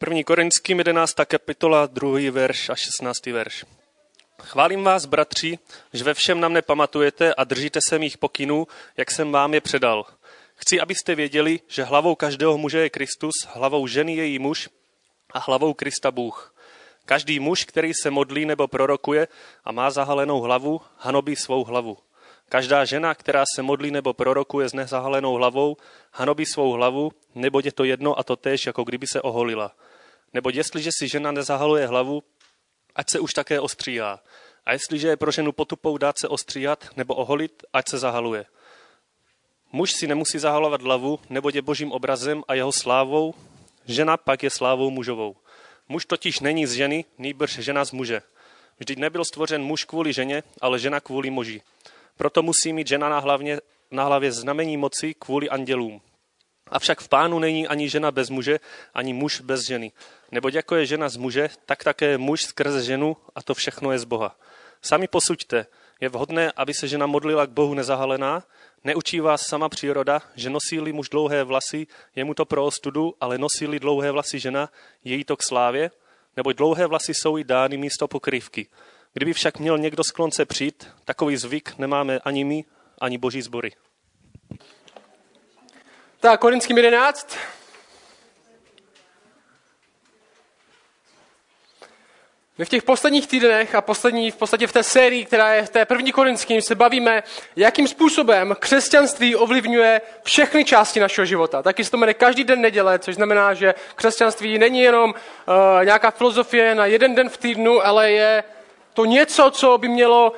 První Korinským 11. kapitola, 2. verš a 16. verš. Chválím vás, bratři, že ve všem na mne pamatujete a držíte se mých pokynů, jak jsem vám je předal. Chci, abyste věděli, že hlavou každého muže je Kristus, hlavou ženy je jí muž a hlavou Krista Bůh. Každý muž, který se modlí nebo prorokuje a má zahalenou hlavu, hanobí svou hlavu. Každá žena, která se modlí nebo prorokuje s nezahalenou hlavou, hanobí svou hlavu, nebo je to jedno a to též, jako kdyby se oholila. Nebo jestliže si žena nezahaluje hlavu, ať se už také ostříhá. A jestliže je pro ženu potupou dát se ostříhat nebo oholit, ať se zahaluje. Muž si nemusí zahalovat hlavu, nebo je božím obrazem a jeho slávou, žena pak je slávou mužovou. Muž totiž není z ženy, nýbrž žena z muže. Vždyť nebyl stvořen muž kvůli ženě, ale žena kvůli muži. Proto musí mít žena na, hlavně, na hlavě znamení moci kvůli andělům. Avšak v pánu není ani žena bez muže, ani muž bez ženy. Neboť jako je žena z muže, tak také muž skrze ženu a to všechno je z Boha. Sami posuďte, je vhodné, aby se žena modlila k Bohu nezahalená? Neučí vás sama příroda, že nosí muž dlouhé vlasy, je mu to pro ostudu, ale nosí dlouhé vlasy žena, je jí to k slávě? Neboť dlouhé vlasy jsou i dány místo pokrývky. Kdyby však měl někdo sklon se přijít, takový zvyk nemáme ani my, ani boží sbory. Tak, Korinským 11. My v těch posledních týdnech a poslední, v podstatě v té sérii, která je v té první korinským, se bavíme, jakým způsobem křesťanství ovlivňuje všechny části našeho života. Taky se to jmenuje každý den neděle, což znamená, že křesťanství není jenom uh, nějaká filozofie na jeden den v týdnu, ale je to něco, co by mělo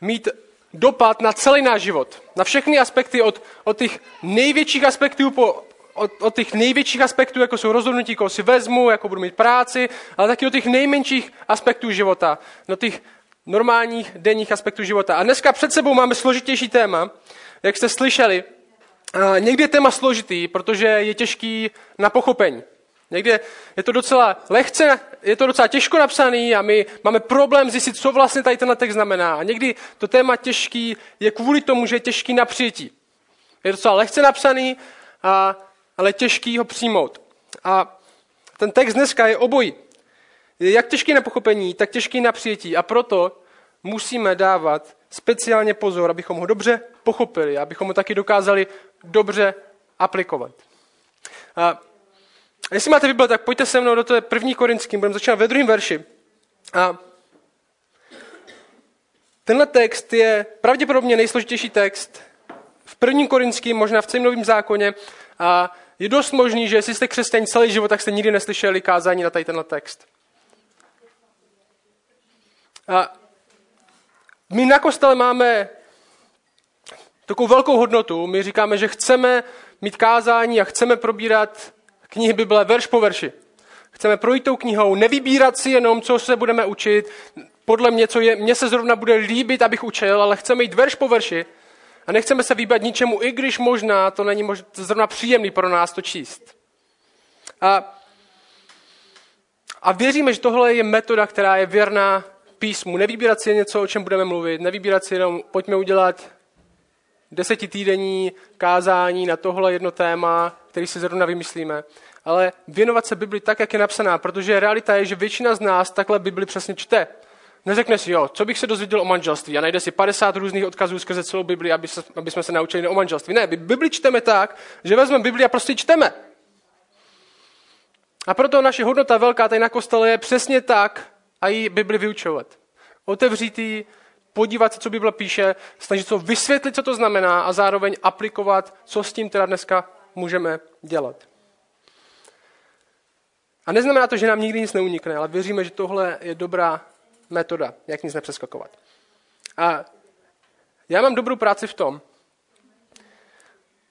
mít dopad na celý náš život. Na všechny aspekty, od, od těch největších aspektů po od, od těch největších aspektů, jako jsou rozhodnutí, koho si vezmu, jako budu mít práci, ale taky od těch nejmenších aspektů života, do těch normálních denních aspektů života. A dneska před sebou máme složitější téma, jak jste slyšeli. A někdy je téma složitý, protože je těžký na pochopení. Někde je to docela lehce, je to docela těžko napsaný a my máme problém zjistit, co vlastně tady ten text znamená. A někdy to téma těžký je kvůli tomu, že je těžký na přijetí. Je docela lehce napsaný, a, ale těžký ho přijmout. A ten text dneska je obojí. Je jak těžký na pochopení, tak těžký na přijetí. A proto musíme dávat speciálně pozor, abychom ho dobře pochopili, abychom ho taky dokázali dobře aplikovat. A a jestli máte Bible, tak pojďte se mnou do té první korinským, budeme začínat ve druhém verši. A tenhle text je pravděpodobně nejsložitější text v prvním korinským, možná v celém novém zákoně. A je dost možný, že jestli jste křesťaní celý život, tak jste nikdy neslyšeli kázání na tady tenhle text. A my na kostele máme takovou velkou hodnotu. My říkáme, že chceme mít kázání a chceme probírat knihy Bible verš po verši. Chceme projít tou knihou, nevybírat si jenom, co se budeme učit, podle mě, co je, mně se zrovna bude líbit, abych učil, ale chceme jít verš po verši a nechceme se vybrat ničemu, i když možná to není možná, zrovna příjemný pro nás to číst. A, a věříme, že tohle je metoda, která je věrná písmu. Nevybírat si něco, o čem budeme mluvit, nevybírat si jenom, pojďme udělat desetitýdenní kázání na tohle jedno téma, který si zrovna vymyslíme, ale věnovat se Bibli tak, jak je napsaná, protože realita je, že většina z nás takhle Bibli přesně čte. Neřekne si, jo, co bych se dozvěděl o manželství a najde si 50 různých odkazů skrze celou Bibli, aby, se, aby jsme se naučili o manželství. Ne, Bibli čteme tak, že vezmeme Bibli a prostě čteme. A proto naše hodnota velká tady na kostele je přesně tak a jí Bibli vyučovat. Otevřít ji, podívat se, co Bible píše, snažit se vysvětlit, co to znamená a zároveň aplikovat, co s tím teda dneska můžeme dělat. A neznamená to, že nám nikdy nic neunikne, ale věříme, že tohle je dobrá metoda, jak nic nepřeskakovat. A já mám dobrou práci v tom,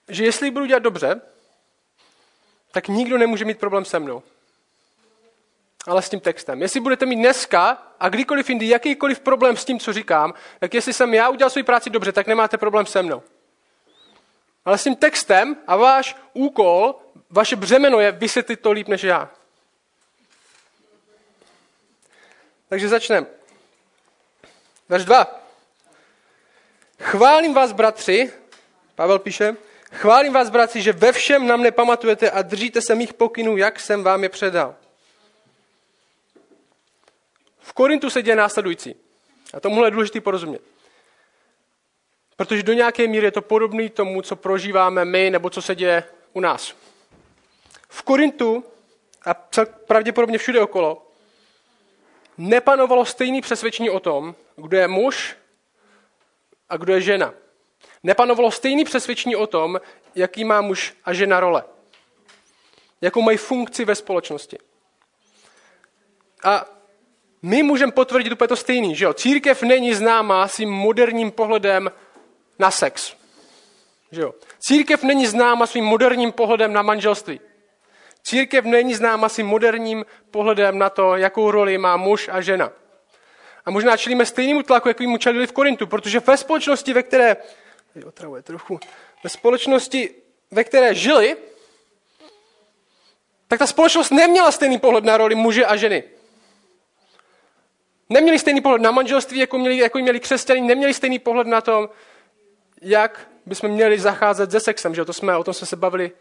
že jestli budu dělat dobře, tak nikdo nemůže mít problém se mnou. Ale s tím textem. Jestli budete mít dneska a kdykoliv jindy jakýkoliv problém s tím, co říkám, tak jestli jsem já udělal svou práci dobře, tak nemáte problém se mnou. Ale s tím textem a váš úkol, vaše břemeno je vysvětlit to líp než já. Takže začneme. Verš 2. Chválím vás, bratři, Pavel píše, chválím vás, bratři, že ve všem na mne pamatujete a držíte se mých pokynů, jak jsem vám je předal. V Korintu se děje následující. A tomuhle je důležité porozumět. Protože do nějaké míry je to podobné tomu, co prožíváme my, nebo co se děje u nás. V Korintu a pravděpodobně všude okolo nepanovalo stejné přesvědčení o tom, kdo je muž a kdo je žena. Nepanovalo stejné přesvědčení o tom, jaký má muž a žena role. Jakou mají funkci ve společnosti. A my můžeme potvrdit úplně to stejný, že jo? Církev není známá svým moderním pohledem na sex. Že jo? Církev není známa svým moderním pohledem na manželství. Církev není známa svým moderním pohledem na to, jakou roli má muž a žena. A možná čelíme stejnému tlaku, jaký mu čelili v Korintu, protože ve společnosti, ve které, otravuje trochu, ve společnosti, ve které žili, tak ta společnost neměla stejný pohled na roli muže a ženy. Neměli stejný pohled na manželství, jako měli, jako měli křesťané, neměli stejný pohled na to, jak bychom měli zacházet se sexem. Že? To jsme, o tom jsme se bavili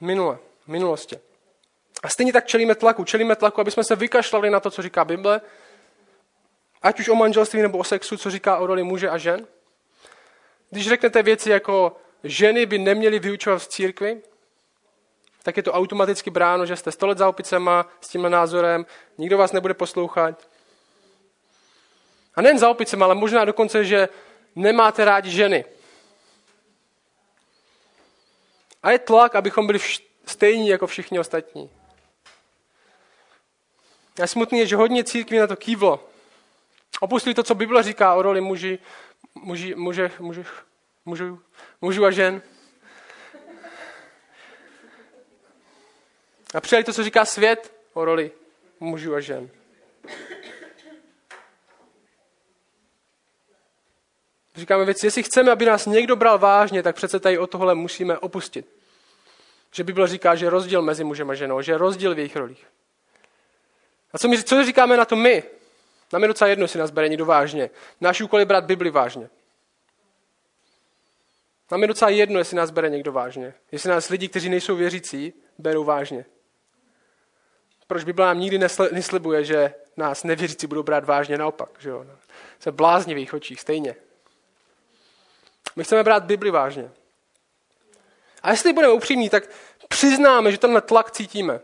minule, v minulosti. A stejně tak čelíme tlaku. Čelíme tlaku, aby jsme se vykašlali na to, co říká Bible, ať už o manželství nebo o sexu, co říká o roli muže a žen. Když řeknete věci jako ženy by neměly vyučovat v církvi, tak je to automaticky bráno, že jste stolet za opicema s tímhle názorem, nikdo vás nebude poslouchat. A nejen za opicema, ale možná dokonce, že nemáte rádi ženy. A je tlak, abychom byli stejní jako všichni ostatní. A smutný je, že hodně církví na to kývlo. Opustili to, co Bible říká o roli muži, muži, muže, muži, mužů, mužů a žen. A přijali to, co říká svět o roli mužů a žen. Říkáme věci, jestli chceme, aby nás někdo bral vážně, tak přece tady o tohle musíme opustit. Že Bible říká, že je rozdíl mezi mužem a ženou, že je rozdíl v jejich rolích. A co, my, co říkáme na to my? Nám je docela jedno, jestli nás bere někdo vážně. Náš úkol je brát Bibli vážně. Nám je docela jedno, jestli nás bere někdo vážně. Jestli nás lidi, kteří nejsou věřící, berou vážně. Proč Bible nám nikdy neslibuje, že nás nevěřící budou brát vážně, naopak. Že jo? Jsme blázni v jejich očích, stejně. My chceme brát Bibli vážně. A jestli budeme upřímní, tak přiznáme, že tenhle tlak cítíme.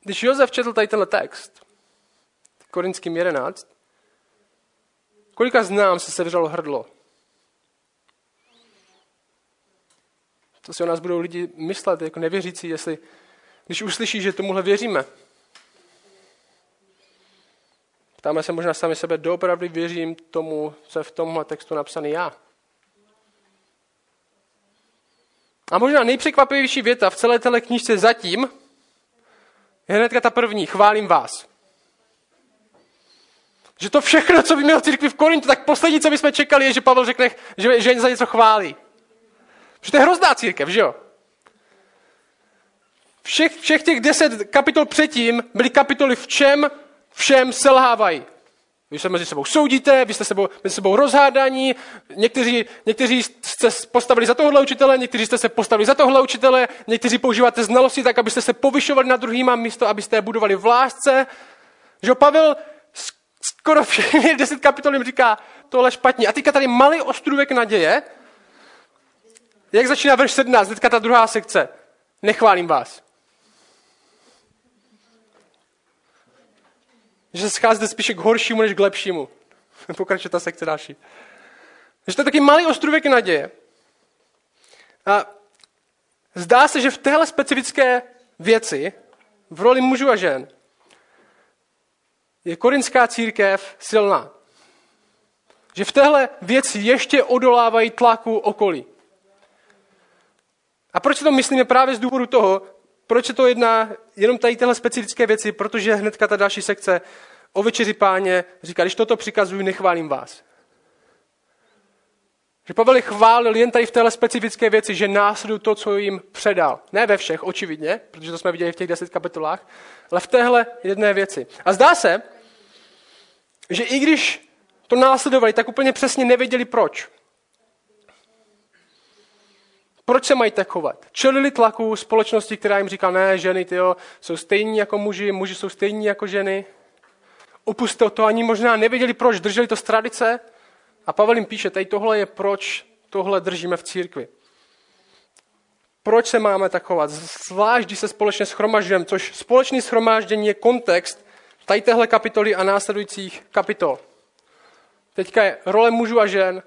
Když Josef četl tady tenhle text, Korinským 11, kolika z nám se sevřelo hrdlo? Co si o nás budou lidi myslet jako nevěřící, jestli, když uslyší, že tomuhle věříme? Ptáme se možná sami sebe, doopravdy věřím tomu, co je v tomhle textu napsaný já. A možná nejpřekvapivější věta v celé téhle knížce zatím je hnedka ta první. Chválím vás. Že to všechno, co by měl církvi v Korintu, tak poslední, co bychom čekali, je, že Pavel řekne, že, že za něco chválí. Že to je hrozná církev, že jo? Všech, všech těch deset kapitol předtím byly kapitoly v čem všem selhávají. Vy se mezi sebou soudíte, vy jste sebou, mezi sebou rozhádaní, někteří, někteří jste postavili za tohle učitele, někteří jste se postavili za tohle učitele, někteří používáte znalosti tak, abyste se povyšovali na druhýma místo, abyste je budovali v lásce. Že Pavel skoro všechny deset kapitol jim říká, tohle špatně. A teďka tady malý ostrůvek naděje, jak začíná verš 17, teďka ta druhá sekce. Nechválím vás. Že se scházíte spíše k horšímu, než k lepšímu. Pokračuje ta sekce další. Že to je taky malý ostrůvek naděje. A zdá se, že v téhle specifické věci, v roli mužů a žen, je korinská církev silná. Že v téhle věci ještě odolávají tlaku okolí. A proč to myslíme právě z důvodu toho, proč se to jedná jenom tady tyhle specifické věci? Protože hnedka ta další sekce o večeři páně říká, když toto přikazuju, nechválím vás. Že Pavel je chválil jen tady v téhle specifické věci, že následují to, co jim předal. Ne ve všech, očividně, protože to jsme viděli v těch deset kapitolách, ale v téhle jedné věci. A zdá se, že i když to následovali, tak úplně přesně nevěděli proč. Proč se mají tak chovat? Čelili tlaku společnosti, která jim říká, ne, ženy tyjo, jsou stejní jako muži, muži jsou stejní jako ženy. Opustil to, ani možná nevěděli, proč, drželi to z tradice. A Pavel jim píše, tady tohle je proč tohle držíme v církvi. Proč se máme tak chovat? Zvlášť, když se společně schromažďujeme, což společný schromáždění je kontext tady téhle kapitoly a následujících kapitol. Teďka je role mužů a žen,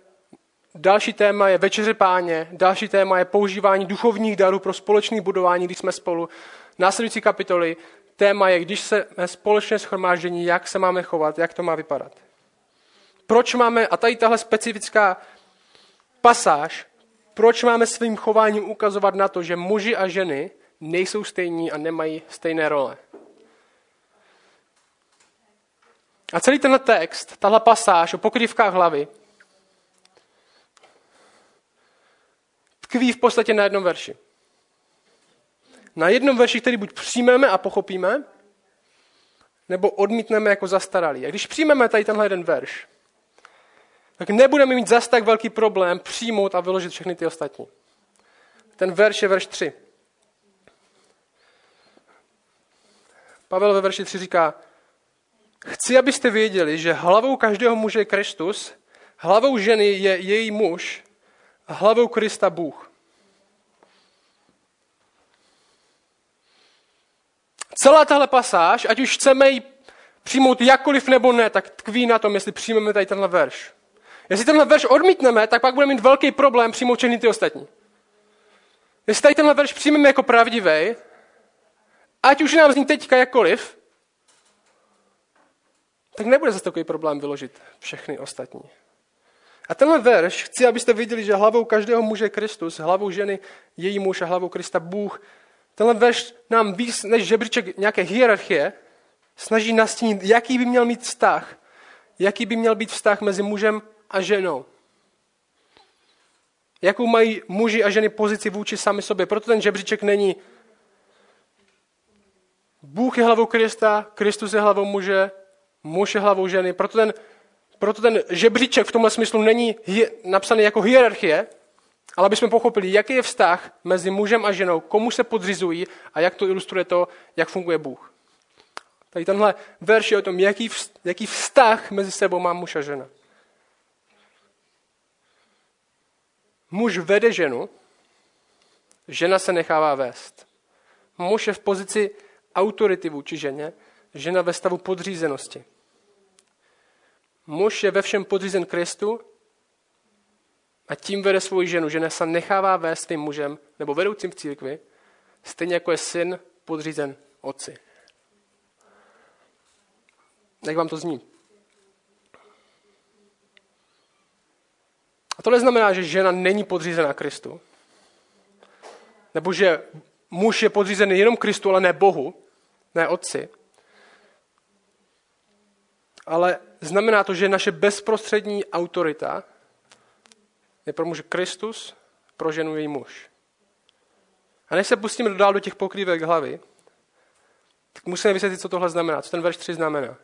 další téma je večeře páně, další téma je používání duchovních darů pro společné budování, když jsme spolu. Následující kapitoly, téma je, když se společné schromáždění, jak se máme chovat, jak to má vypadat. Proč máme, a tady tahle specifická pasáž, proč máme svým chováním ukazovat na to, že muži a ženy nejsou stejní a nemají stejné role. A celý tenhle text, tahle pasáž o pokrývkách hlavy, tkví v podstatě na jednom verši. Na jednom verši, který buď přijmeme a pochopíme, nebo odmítneme jako zastaralý. A když přijmeme tady tenhle jeden verš, tak nebudeme mít zas tak velký problém přijmout a vyložit všechny ty ostatní. Ten verš je verš 3. Pavel ve verši 3 říká, chci, abyste věděli, že hlavou každého muže je Kristus, hlavou ženy je její muž hlavou Krista Bůh. Celá tahle pasáž, ať už chceme ji přijmout jakkoliv nebo ne, tak tkví na tom, jestli přijmeme tady tenhle verš. Jestli tenhle verš odmítneme, tak pak budeme mít velký problém přijmout všechny ty ostatní. Jestli tady tenhle verš přijmeme jako pravdivý, ať už nám zní teďka jakkoliv, tak nebude zase takový problém vyložit všechny ostatní. A tenhle verš, chci, abyste viděli, že hlavou každého muže je Kristus, hlavou ženy její muž a hlavou Krista Bůh. Tenhle verš nám víc než žebříček nějaké hierarchie snaží nastínit, jaký by měl mít vztah, jaký by měl být vztah mezi mužem a ženou. Jakou mají muži a ženy pozici vůči sami sobě. Proto ten žebříček není Bůh je hlavou Krista, Kristus je hlavou muže, muž je hlavou ženy. Proto ten, proto ten žebříček v tomhle smyslu není napsaný jako hierarchie, ale abychom pochopili, jaký je vztah mezi mužem a ženou, komu se podřizují a jak to ilustruje to, jak funguje Bůh. Tady tenhle verš je o tom, jaký, jaký vztah mezi sebou má muž a žena. Muž vede ženu, žena se nechává vést. Muž je v pozici autority vůči ženě, žena ve stavu podřízenosti. Muž je ve všem podřízen Kristu a tím vede svou ženu. Žena se nechává vést svým mužem nebo vedoucím v církvi, stejně jako je syn podřízen otci. Jak vám to zní? A to neznamená, že žena není podřízená Kristu. Nebo že muž je podřízený jenom Kristu, ale ne Bohu, ne Otci. Ale znamená to, že naše bezprostřední autorita je pro muže Kristus, pro ženu její muž. A než se pustíme dál do těch pokrývek hlavy, tak musíme vysvětlit, co tohle znamená, co ten verš 3 znamená.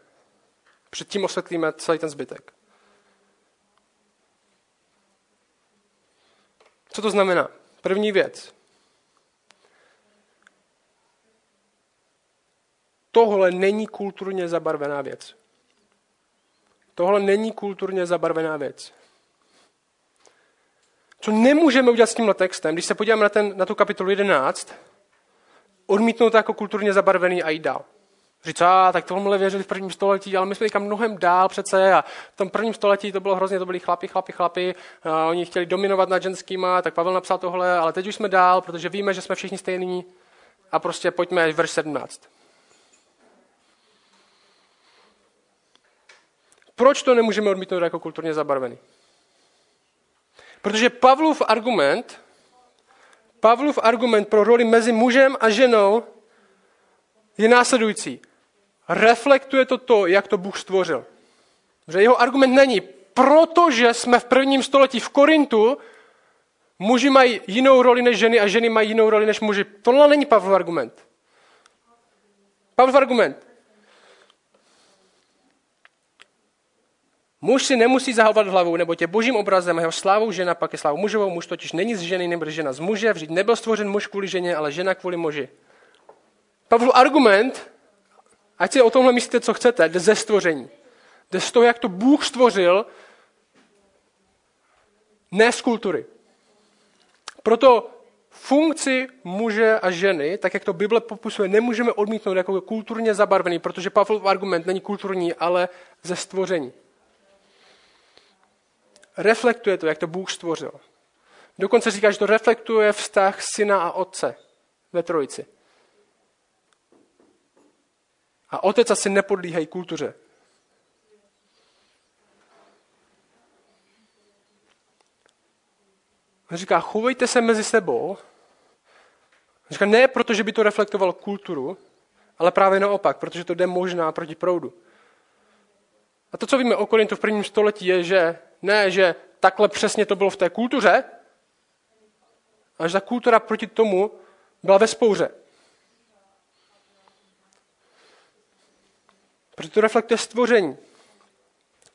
Předtím osvětlíme celý ten zbytek. Co to znamená? První věc. Tohle není kulturně zabarvená věc. Tohle není kulturně zabarvená věc. Co nemůžeme udělat s tímhle textem, když se podíváme na, ten, na tu kapitolu 11, odmítnout to jako kulturně zabarvený a jít dál. Říct, a tak tomuhle věřili v prvním století, ale my jsme někam mnohem dál přece a v tom prvním století to bylo hrozně, to byli chlapi, chlapi, chlapi, a oni chtěli dominovat nad ženskýma, tak Pavel napsal tohle, ale teď už jsme dál, protože víme, že jsme všichni stejní a prostě pojďme verš 17. Proč to nemůžeme odmítnout jako kulturně zabarvený? Protože Pavlův argument, Pavlův argument pro roli mezi mužem a ženou je následující reflektuje to to, jak to Bůh stvořil. Že jeho argument není, protože jsme v prvním století v Korintu, muži mají jinou roli než ženy a ženy mají jinou roli než muži. Tohle není Pavlov argument. Pavlov argument. Muž si nemusí zahalovat hlavu, nebo tě božím obrazem, jeho slávou žena, pak je slávou mužovou. Muž totiž není z ženy, nebo žena z muže. Vždyť nebyl stvořen muž kvůli ženě, ale žena kvůli muži. Pavlov argument, ať si o tomhle myslíte, co chcete, jde ze stvoření. Jde z toho, jak to Bůh stvořil, ne z kultury. Proto funkci muže a ženy, tak jak to Bible popisuje, nemůžeme odmítnout jako kulturně zabarvený, protože Pavlov argument není kulturní, ale ze stvoření. Reflektuje to, jak to Bůh stvořil. Dokonce říká, že to reflektuje vztah syna a otce ve trojici. A otec asi nepodlíhají kultuře. On říká, chovejte se mezi sebou. On říká, ne protože by to reflektovalo kulturu, ale právě naopak, protože to jde možná proti proudu. A to, co víme o Korintu v prvním století, je, že ne, že takhle přesně to bylo v té kultuře, ale že ta kultura proti tomu byla ve spouře. Protože to reflektuje stvoření.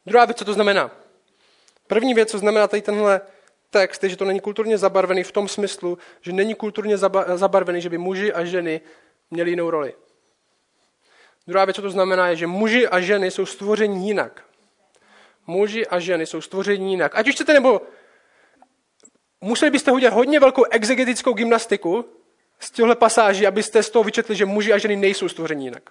Druhá věc, co to znamená. První věc, co znamená tady tenhle text, je, že to není kulturně zabarvený v tom smyslu, že není kulturně zabarvený, že by muži a ženy měli jinou roli. Druhá věc, co to znamená, je, že muži a ženy jsou stvoření jinak. Muži a ženy jsou stvoření jinak. Ať už chcete, nebo museli byste udělat hodně velkou exegetickou gymnastiku z těchto pasáží, abyste z toho vyčetli, že muži a ženy nejsou stvoření jinak.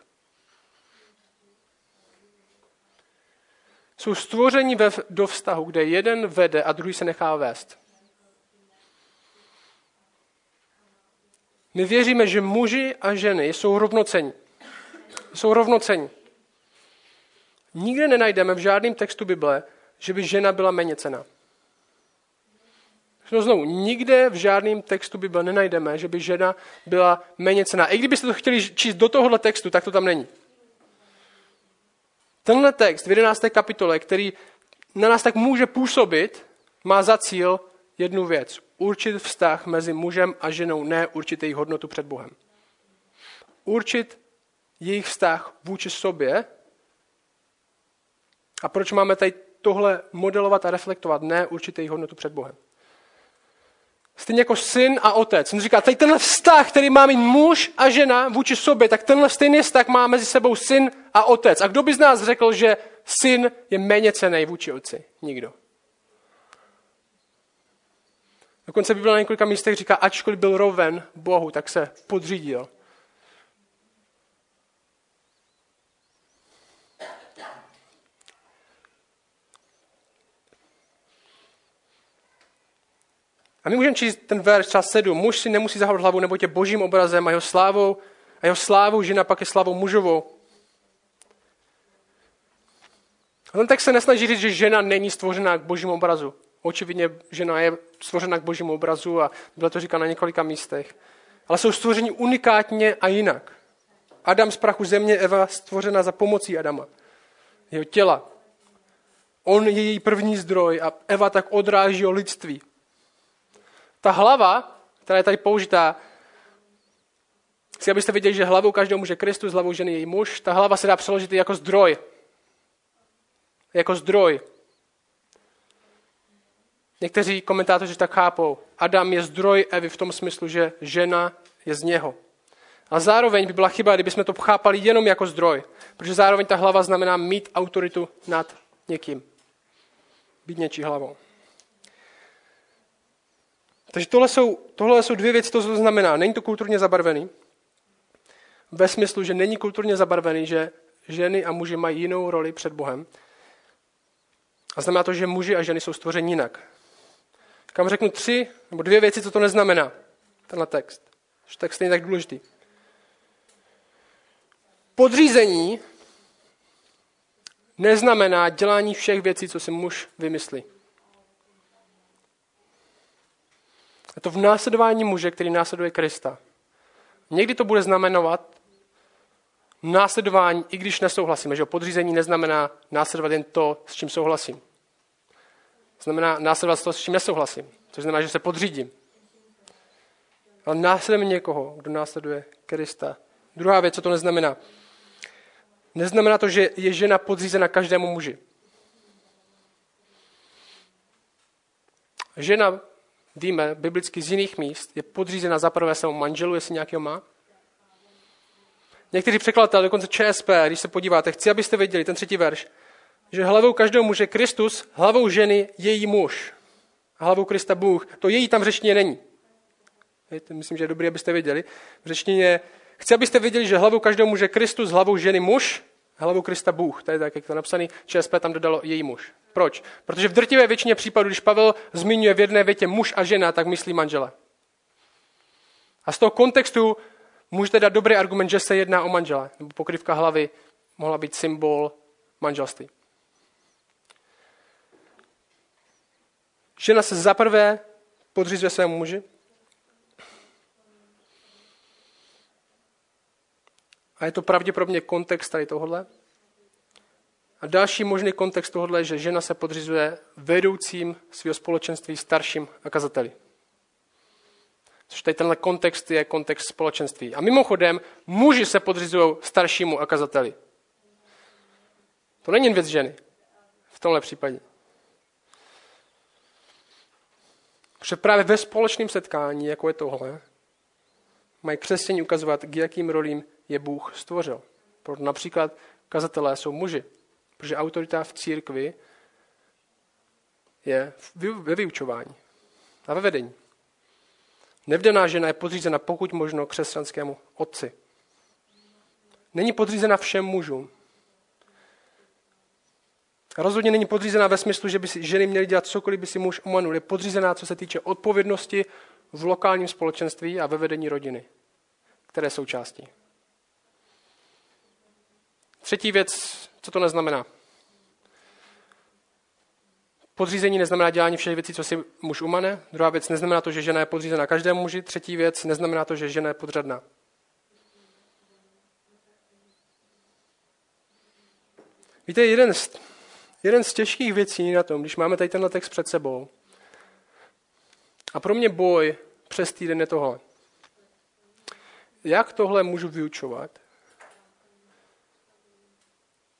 Jsou stvoření ve, do vztahu, kde jeden vede a druhý se nechá vést. My věříme, že muži a ženy jsou rovnocení. Jsou rovnocení. Nikde nenajdeme v žádném textu Bible, že by žena byla méně cena. No znovu, nikde v žádném textu Bible nenajdeme, že by žena byla méně cena. I kdybyste to chtěli číst do tohohle textu, tak to tam není. Tenhle text v 11. kapitole, který na nás tak může působit, má za cíl jednu věc. Určit vztah mezi mužem a ženou, ne určit jejich hodnotu před Bohem. Určit jejich vztah vůči sobě. A proč máme tady tohle modelovat a reflektovat, ne určit jejich hodnotu před Bohem. Stejně jako syn a otec. On říká, tady tenhle vztah, který má mít muž a žena vůči sobě, tak tenhle stejný vztah má mezi sebou syn a otec. A kdo by z nás řekl, že syn je méně cený vůči otci? Nikdo. Dokonce Bible na několika místech říká, ačkoliv byl roven Bohu, tak se podřídil. A my můžeme číst ten verš čas 7. Muž si nemusí zahávat hlavu, nebo tě božím obrazem a jeho slávou, a jeho slávou žena pak je slávou mužovou. A ten text se nesnaží říct, že žena není stvořena k božímu obrazu. Očividně žena je stvořena k božímu obrazu a bylo to říká na několika místech. Ale jsou stvořeni unikátně a jinak. Adam z prachu země, Eva stvořena za pomocí Adama. Jeho těla. On je její první zdroj a Eva tak odráží o lidství. Ta hlava, která je tady použitá, si abyste viděli, že hlavou každého muže Kristus, hlavou ženy její muž, ta hlava se dá přeložit jako zdroj. Jako zdroj. Někteří komentátoři tak chápou. Adam je zdroj Evy v tom smyslu, že žena je z něho. A zároveň by byla chyba, kdybychom to chápali jenom jako zdroj. Protože zároveň ta hlava znamená mít autoritu nad někým. Být něčí hlavou. Takže tohle jsou, tohle jsou dvě věci, to, co to znamená. Není to kulturně zabarvený. Ve smyslu, že není kulturně zabarvený, že ženy a muži mají jinou roli před Bohem. A znamená to, že muži a ženy jsou stvořeni jinak. Kam řeknu tři nebo dvě věci, co to neznamená. Tenhle text. Text je tak důležitý. Podřízení neznamená dělání všech věcí, co si muž vymyslí. Je to v následování muže, který následuje Krista. Někdy to bude znamenovat následování, i když nesouhlasíme. Že podřízení neznamená následovat jen to, s čím souhlasím. Znamená následovat to, s čím nesouhlasím. Což znamená, že se podřídím. Ale následujeme někoho, kdo následuje Krista. Druhá věc, co to neznamená. Neznamená to, že je žena podřízena každému muži. Žena, víme, biblicky z jiných míst, je podřízena zaprvé svému manželu, jestli nějakého má. Někteří překladatelé, dokonce ČSP, když se podíváte, chci, abyste věděli, ten třetí verš, že hlavou každého muže Kristus, hlavou ženy její muž. A hlavou Krista Bůh. To její tam v řečtině není. Myslím, že je dobré, abyste věděli. V řečtině chci, abyste věděli, že hlavou každého muže Kristus, hlavou ženy muž, hlavou Krista Bůh. To je tak, jak to napsaný. ČSP tam dodalo její muž. Proč? Protože v drtivé většině případů, když Pavel zmiňuje v jedné větě muž a žena, tak myslí manžele. A z toho kontextu můžete dát dobrý argument, že se jedná o manžele. Nebo pokrývka hlavy mohla být symbol manželství. Žena se zaprvé podřizuje svému muži. A je to pravděpodobně kontext tady tohohle. A další možný kontext tohohle je, že žena se podřizuje vedoucím svého společenství starším a kazateli. Což tady tenhle kontext je kontext společenství. A mimochodem, muži se podřizují staršímu a kazateli. To není jen věc ženy. V tomhle případě. Protože právě ve společném setkání, jako je tohle, mají křesťaní ukazovat, k jakým rolím je Bůh stvořil. Proto například kazatelé jsou muži, protože autorita v církvi je ve vyučování a ve vedení. Nevdaná žena je podřízena pokud možno křesťanskému otci. Není podřízena všem mužům. Rozhodně není podřízená ve smyslu, že by si ženy měly dělat cokoliv by si muž umanul. Je podřízená, co se týče odpovědnosti v lokálním společenství a ve vedení rodiny, které jsou částí. Třetí věc, co to neznamená. Podřízení neznamená dělání všech věcí, co si muž umane. Druhá věc neznamená to, že žena je podřízená každému muži. Třetí věc neznamená to, že žena je podřadná. Víte, jeden z, jeden z těžkých věcí na tom, když máme tady tenhle text před sebou, a pro mě boj přes týden je tohle. Jak tohle můžu vyučovat?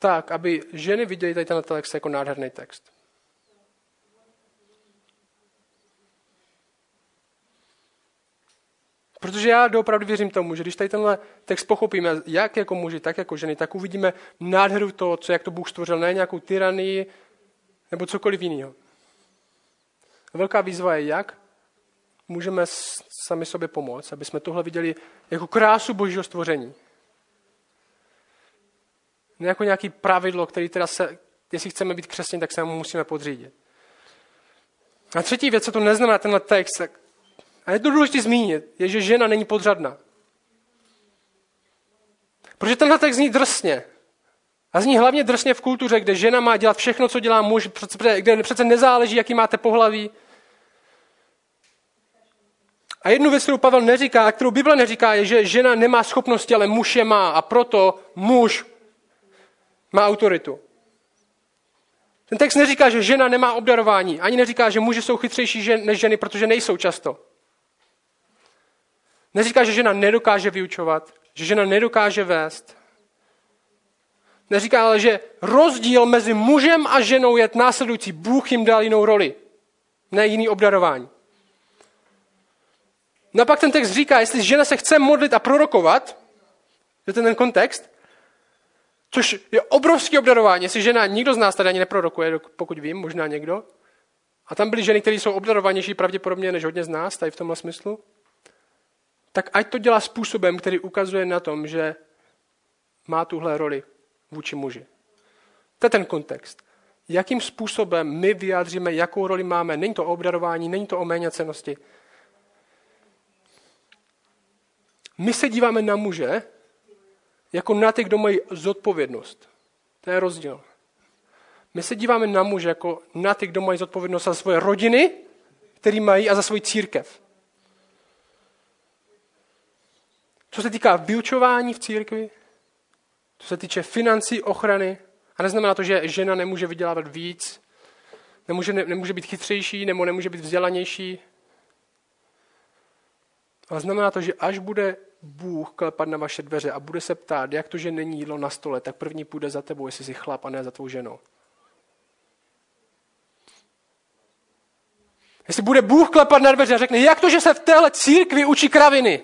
Tak, aby ženy viděly tady tenhle text jako nádherný text. Protože já doopravdy věřím tomu, že když tady tenhle text pochopíme, jak jako muži, tak jako ženy, tak uvidíme nádheru toho, co jak to Bůh stvořil, ne nějakou tyranii nebo cokoliv jiného. Velká výzva je, jak můžeme sami sobě pomoct, aby jsme tohle viděli jako krásu božího stvoření. Ne jako nějaký pravidlo, který teda se, jestli chceme být křesťané, tak se mu musíme podřídit. A třetí věc, co to neznamená tenhle text, a je to důležité zmínit, je, že žena není podřadná. Protože tenhle text zní drsně. A zní hlavně drsně v kultuře, kde žena má dělat všechno, co dělá muž, kde přece nezáleží, jaký máte pohlaví. A jednu věc, kterou Pavel neříká, a kterou Bible neříká, je, že žena nemá schopnosti, ale muž je má. A proto muž má autoritu. Ten text neříká, že žena nemá obdarování, ani neříká, že muži jsou chytřejší než ženy, protože nejsou často. Neříká, že žena nedokáže vyučovat, že žena nedokáže vést. Neříká ale, že rozdíl mezi mužem a ženou je následující. Bůh jim dal jinou roli, ne jiný obdarování. No pak ten text říká, jestli žena se chce modlit a prorokovat, je ten ten kontext, což je obrovský obdarování. Jestli žena, nikdo z nás tady ani neprorokuje, pokud vím, možná někdo. A tam byly ženy, které jsou obdarovanější pravděpodobně než hodně z nás, tady v tomhle smyslu tak ať to dělá způsobem, který ukazuje na tom, že má tuhle roli vůči muži. To je ten kontext. Jakým způsobem my vyjádříme, jakou roli máme. Není to o obdarování, není to o méněcenosti. My se díváme na muže jako na ty, kdo mají zodpovědnost. To je rozdíl. My se díváme na muže jako na ty, kdo mají zodpovědnost za svoje rodiny, který mají, a za svůj církev. Co se týká vyučování v církvi, co se týče financí, ochrany, a neznamená to, že žena nemůže vydělávat víc, nemůže, ne, nemůže být chytřejší nebo nemůže být vzdělanější. Ale znamená to, že až bude Bůh klepat na vaše dveře a bude se ptát, jak to, že není jídlo na stole, tak první půjde za tebou, jestli jsi chlap a ne za tvou ženou. Jestli bude Bůh klepat na dveře a řekne, jak to, že se v téhle církvi učí kraviny,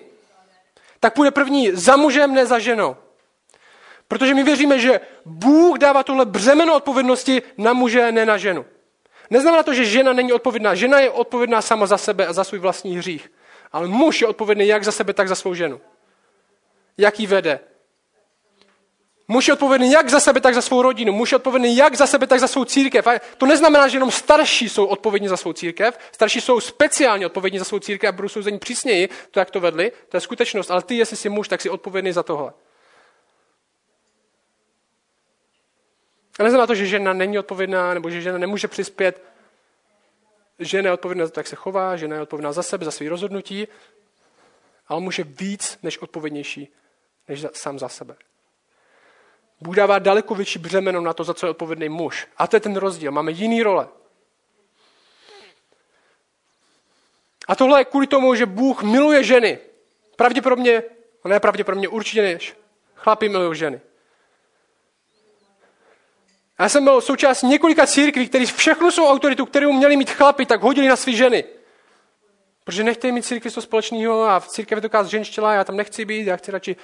tak půjde první za mužem, ne za ženou. Protože my věříme, že Bůh dává tohle břemeno odpovědnosti na muže, ne na ženu. Neznamená to, že žena není odpovědná. Žena je odpovědná sama za sebe a za svůj vlastní hřích. Ale muž je odpovědný jak za sebe, tak za svou ženu. Jak ji vede. Muž je odpovědný jak za sebe, tak za svou rodinu. Muž je odpovědný jak za sebe, tak za svou církev. A to neznamená, že jenom starší jsou odpovědní za svou církev. Starší jsou speciálně odpovědní za svou církev a budou souzení přísněji, to, jak to vedli. To je skutečnost. Ale ty, jestli jsi muž, tak jsi odpovědný za tohle. A neznamená to, že žena není odpovědná, nebo že žena nemůže přispět. Žena je odpovědná za to, jak se chová, žena je odpovědná za sebe, za své rozhodnutí, ale může víc než odpovědnější, než za, sám za sebe. Bůh dává daleko větší břemeno na to, za co je odpovědný muž. A to je ten rozdíl. Máme jiný role. A tohle je kvůli tomu, že Bůh miluje ženy. Pravděpodobně, ne pravděpodobně, určitě než. Chlapi milují ženy. Já jsem byl součást několika církví, které všechno jsou autoritu, kterou měli mít chlapi, tak hodili na své ženy. Protože nechtějí mít církvi to společného a v církvi to ženštěla, já tam nechci být, já chci radši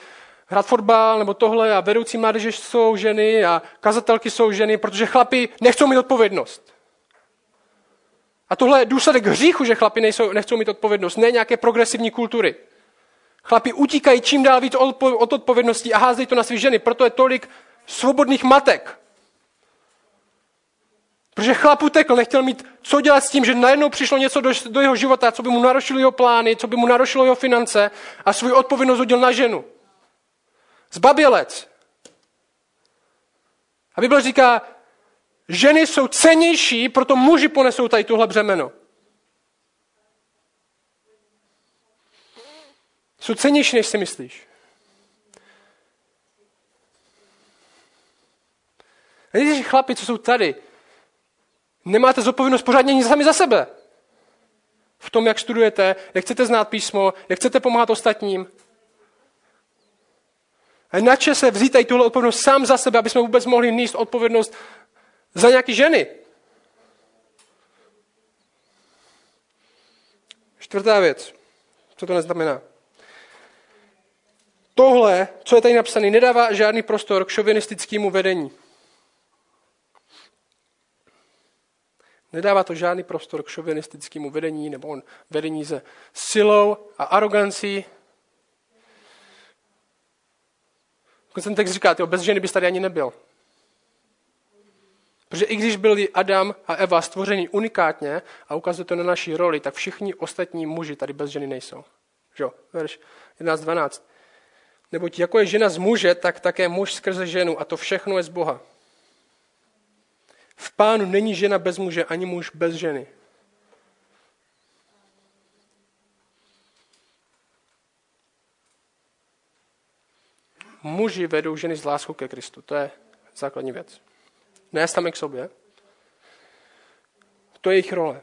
hrát fotbal nebo tohle a vedoucí mládeže jsou ženy a kazatelky jsou ženy, protože chlapi nechcou mít odpovědnost. A tohle je důsledek hříchu, že chlapi nejsou, nechcou mít odpovědnost, ne nějaké progresivní kultury. Chlapi utíkají čím dál víc od odpovědnosti a házejí to na své ženy, proto je tolik svobodných matek. Protože chlap utekl, nechtěl mít co dělat s tím, že najednou přišlo něco do, do jeho života, co by mu narušilo jeho plány, co by mu narušilo jeho finance a svůj odpovědnost hodil na ženu. Zbabělec. A Bible říká, ženy jsou cenější, proto muži ponesou tady tuhle břemeno. Jsou cenější, než si myslíš. A chlapi, co jsou tady, nemáte zodpovědnost pořádně ani sami za sebe. V tom, jak studujete, jak chcete znát písmo, jak chcete pomáhat ostatním. A na se vzít tady tuhle odpovědnost sám za sebe, aby jsme vůbec mohli níst odpovědnost za nějaké ženy. Čtvrtá věc. Co to neznamená? Tohle, co je tady napsané, nedává žádný prostor k šovinistickému vedení. Nedává to žádný prostor k šovinistickému vedení nebo on vedení se silou a arogancí. Ten text říká, tyjo, bez ženy bys tady ani nebyl. Protože i když byli Adam a Eva stvoření unikátně a ukazuje to na naší roli, tak všichni ostatní muži tady bez ženy nejsou. Jo, verš 11.12. Neboť jako je žena z muže, tak také muž skrze ženu a to všechno je z Boha. V pánu není žena bez muže, ani muž bez ženy. Muži vedou ženy z láskou ke Kristu. To je základní věc. Ne sami k sobě. To je jejich role.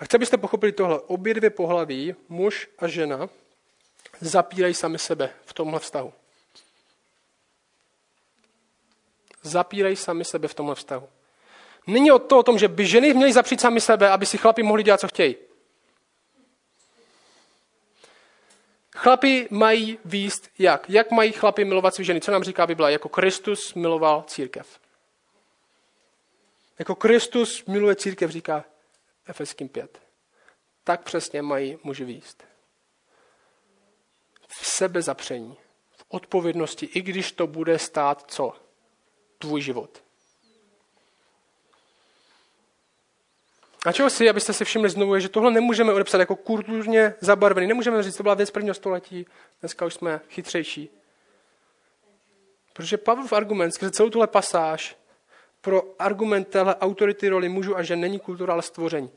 A chci, abyste pochopili tohle. Obě dvě pohlaví, muž a žena, zapírají sami sebe v tomhle vztahu. Zapírají sami sebe v tomhle vztahu. Není o to o tom, že by ženy měly zapřít sami sebe, aby si chlapi mohli dělat, co chtějí. Chlapi mají výst jak? Jak mají chlapi milovat své ženy? Co nám říká Bible? Jako Kristus miloval církev. Jako Kristus miluje církev, říká Efeským 5. Tak přesně mají muži výst. V sebezapření, v odpovědnosti, i když to bude stát co? Tvůj život. A čeho si, abyste si všimli znovu, je, že tohle nemůžeme odepsat jako kulturně zabarvený. Nemůžeme říct, to byla věc prvního století, dneska už jsme chytřejší. Protože Pavlov argument skrze celou tuhle pasáž pro argument téhle autority roli mužů a žen není kultura, ale stvoření.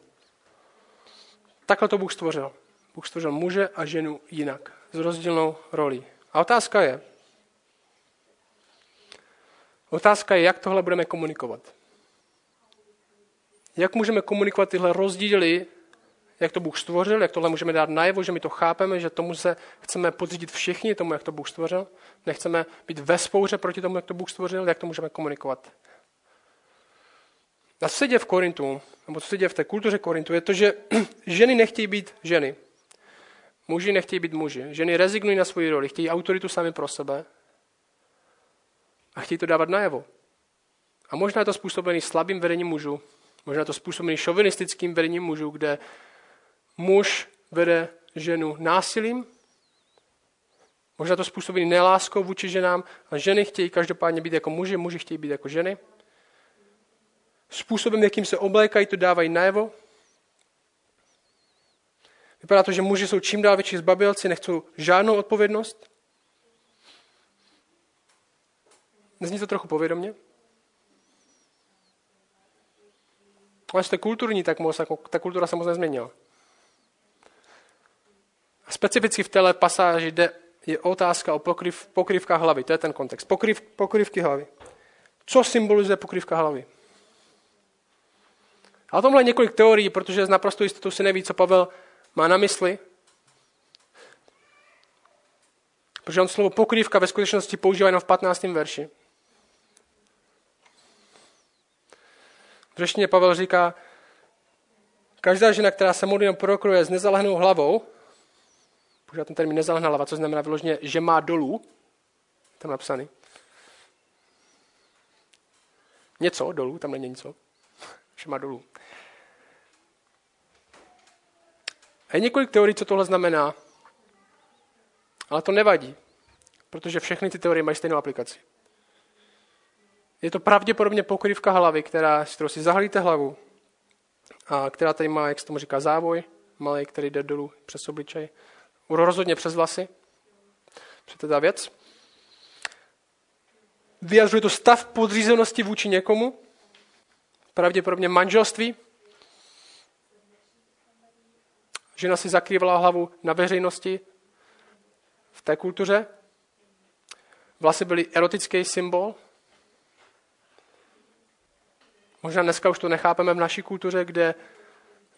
Takhle to Bůh stvořil. Bůh stvořil muže a ženu jinak, s rozdílnou rolí. A otázka je, otázka je, jak tohle budeme komunikovat. Jak můžeme komunikovat tyhle rozdíly, jak to Bůh stvořil, jak tohle můžeme dát najevo, že my to chápeme, že tomu se chceme podřídit všichni, tomu, jak to Bůh stvořil. Nechceme být ve spouře proti tomu, jak to Bůh stvořil, jak to můžeme komunikovat. A co se děje v Korintu, nebo co se děje v té kultuře Korintu, je to, že ženy nechtějí být ženy. Muži nechtějí být muži. Ženy rezignují na svoji roli, chtějí autoritu sami pro sebe a chtějí to dávat najevo. A možná je to způsobený slabým vedením mužů, možná to způsobený šovinistickým vedením mužů, kde muž vede ženu násilím, možná to způsobený neláskou vůči ženám a ženy chtějí každopádně být jako muži, muži chtějí být jako ženy. Způsobem, jakým se oblékají, to dávají najevo. Vypadá to, že muži jsou čím dál větší zbabělci, nechcou žádnou odpovědnost. Nezní to trochu povědomě? Ale jste kulturní, tak moc, jako, ta kultura se moc nezměnila. A specificky v téhle pasáži jde, je otázka o pokryv, pokrývka hlavy. To je ten kontext. Pokryv, pokrývky hlavy. Co symbolizuje pokrývka hlavy? A o tomhle je několik teorií, protože z naprosto jistotou si neví, co Pavel má na mysli. Protože on slovo pokrývka ve skutečnosti používá jenom v 15. verši. V řeštině Pavel říká, každá žena, která se modlí prokruje s nezalehnou hlavou, používá ten termín nezalehná hlava, co znamená vyloženě, že má dolů, tam napsaný. Něco dolů, tam není něco, že má dolů. A je několik teorií, co tohle znamená, ale to nevadí, protože všechny ty teorie mají stejnou aplikaci. Je to pravděpodobně pokrývka hlavy, která, s kterou si zahlíte hlavu, a která tady má, jak se tomu říká, závoj, malý, který jde dolů přes obličej. Rozhodně přes vlasy. To je ta věc. Vyjadřuje to stav podřízenosti vůči někomu, pravděpodobně manželství. Žena si zakrývala hlavu na veřejnosti v té kultuře. Vlasy byly erotický symbol, Možná dneska už to nechápeme v naší kultuře, kde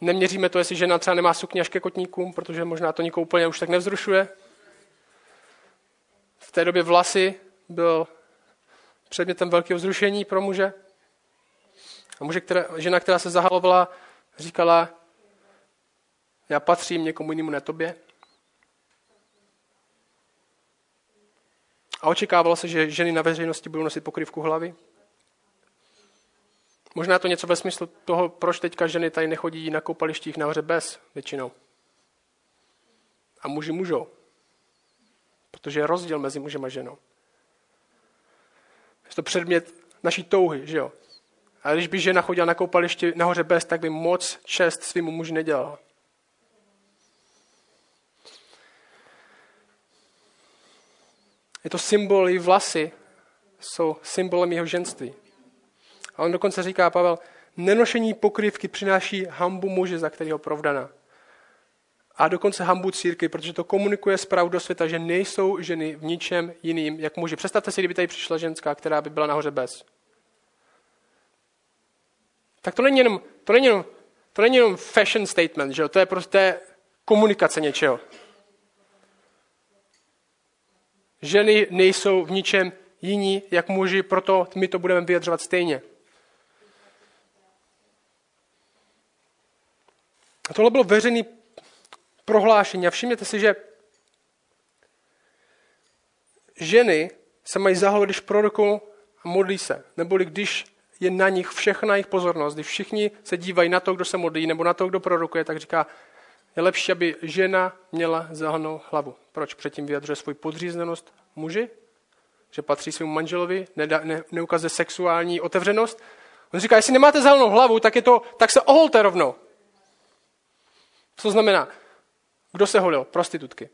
neměříme to, jestli žena třeba nemá sukně až ke kotníkům, protože možná to nikoho úplně už tak nevzrušuje. V té době vlasy byl předmětem velkého vzrušení pro muže. A muže, která, žena, která se zahalovala, říkala, já patřím někomu jinému, ne tobě. A očekávalo se, že ženy na veřejnosti budou nosit pokrývku hlavy. Možná to něco ve smyslu toho, proč teďka ženy tady nechodí na koupalištích nahoře bez většinou. A muži můžou. Protože je rozdíl mezi mužem a ženou. Je to předmět naší touhy, že jo? A když by žena chodila na koupaliště nahoře bez, tak by moc čest svým muži nedělala. Je to symbol, i vlasy jsou symbolem jeho ženství. A on dokonce říká, Pavel, nenošení pokrývky přináší hambu muže, za kterého provdana. A dokonce hambu círky, protože to komunikuje zprávu do světa, že nejsou ženy v ničem jiným, jak muži. Představte si, kdyby tady přišla ženská, která by byla nahoře bez. Tak to není jenom, to není jenom, to není jenom fashion statement, že jo? to je prostě komunikace něčeho. Ženy nejsou v ničem jiní, jak muži, proto my to budeme vyjadřovat stejně. A tohle bylo veřejný prohlášení. A všimněte si, že ženy se mají zahovat, když prorokují a modlí se. Neboli když je na nich všechna jejich pozornost, když všichni se dívají na to, kdo se modlí, nebo na to, kdo prorokuje, tak říká, je lepší, aby žena měla zahlnou hlavu. Proč? Předtím vyjadřuje svou podřízenost muži, že patří svému manželovi, ne, ne, neukazuje sexuální otevřenost. On říká, jestli nemáte zahlnou hlavu, tak, je to, tak se oholte rovnou. Co znamená? Kdo se holil? Prostitutky.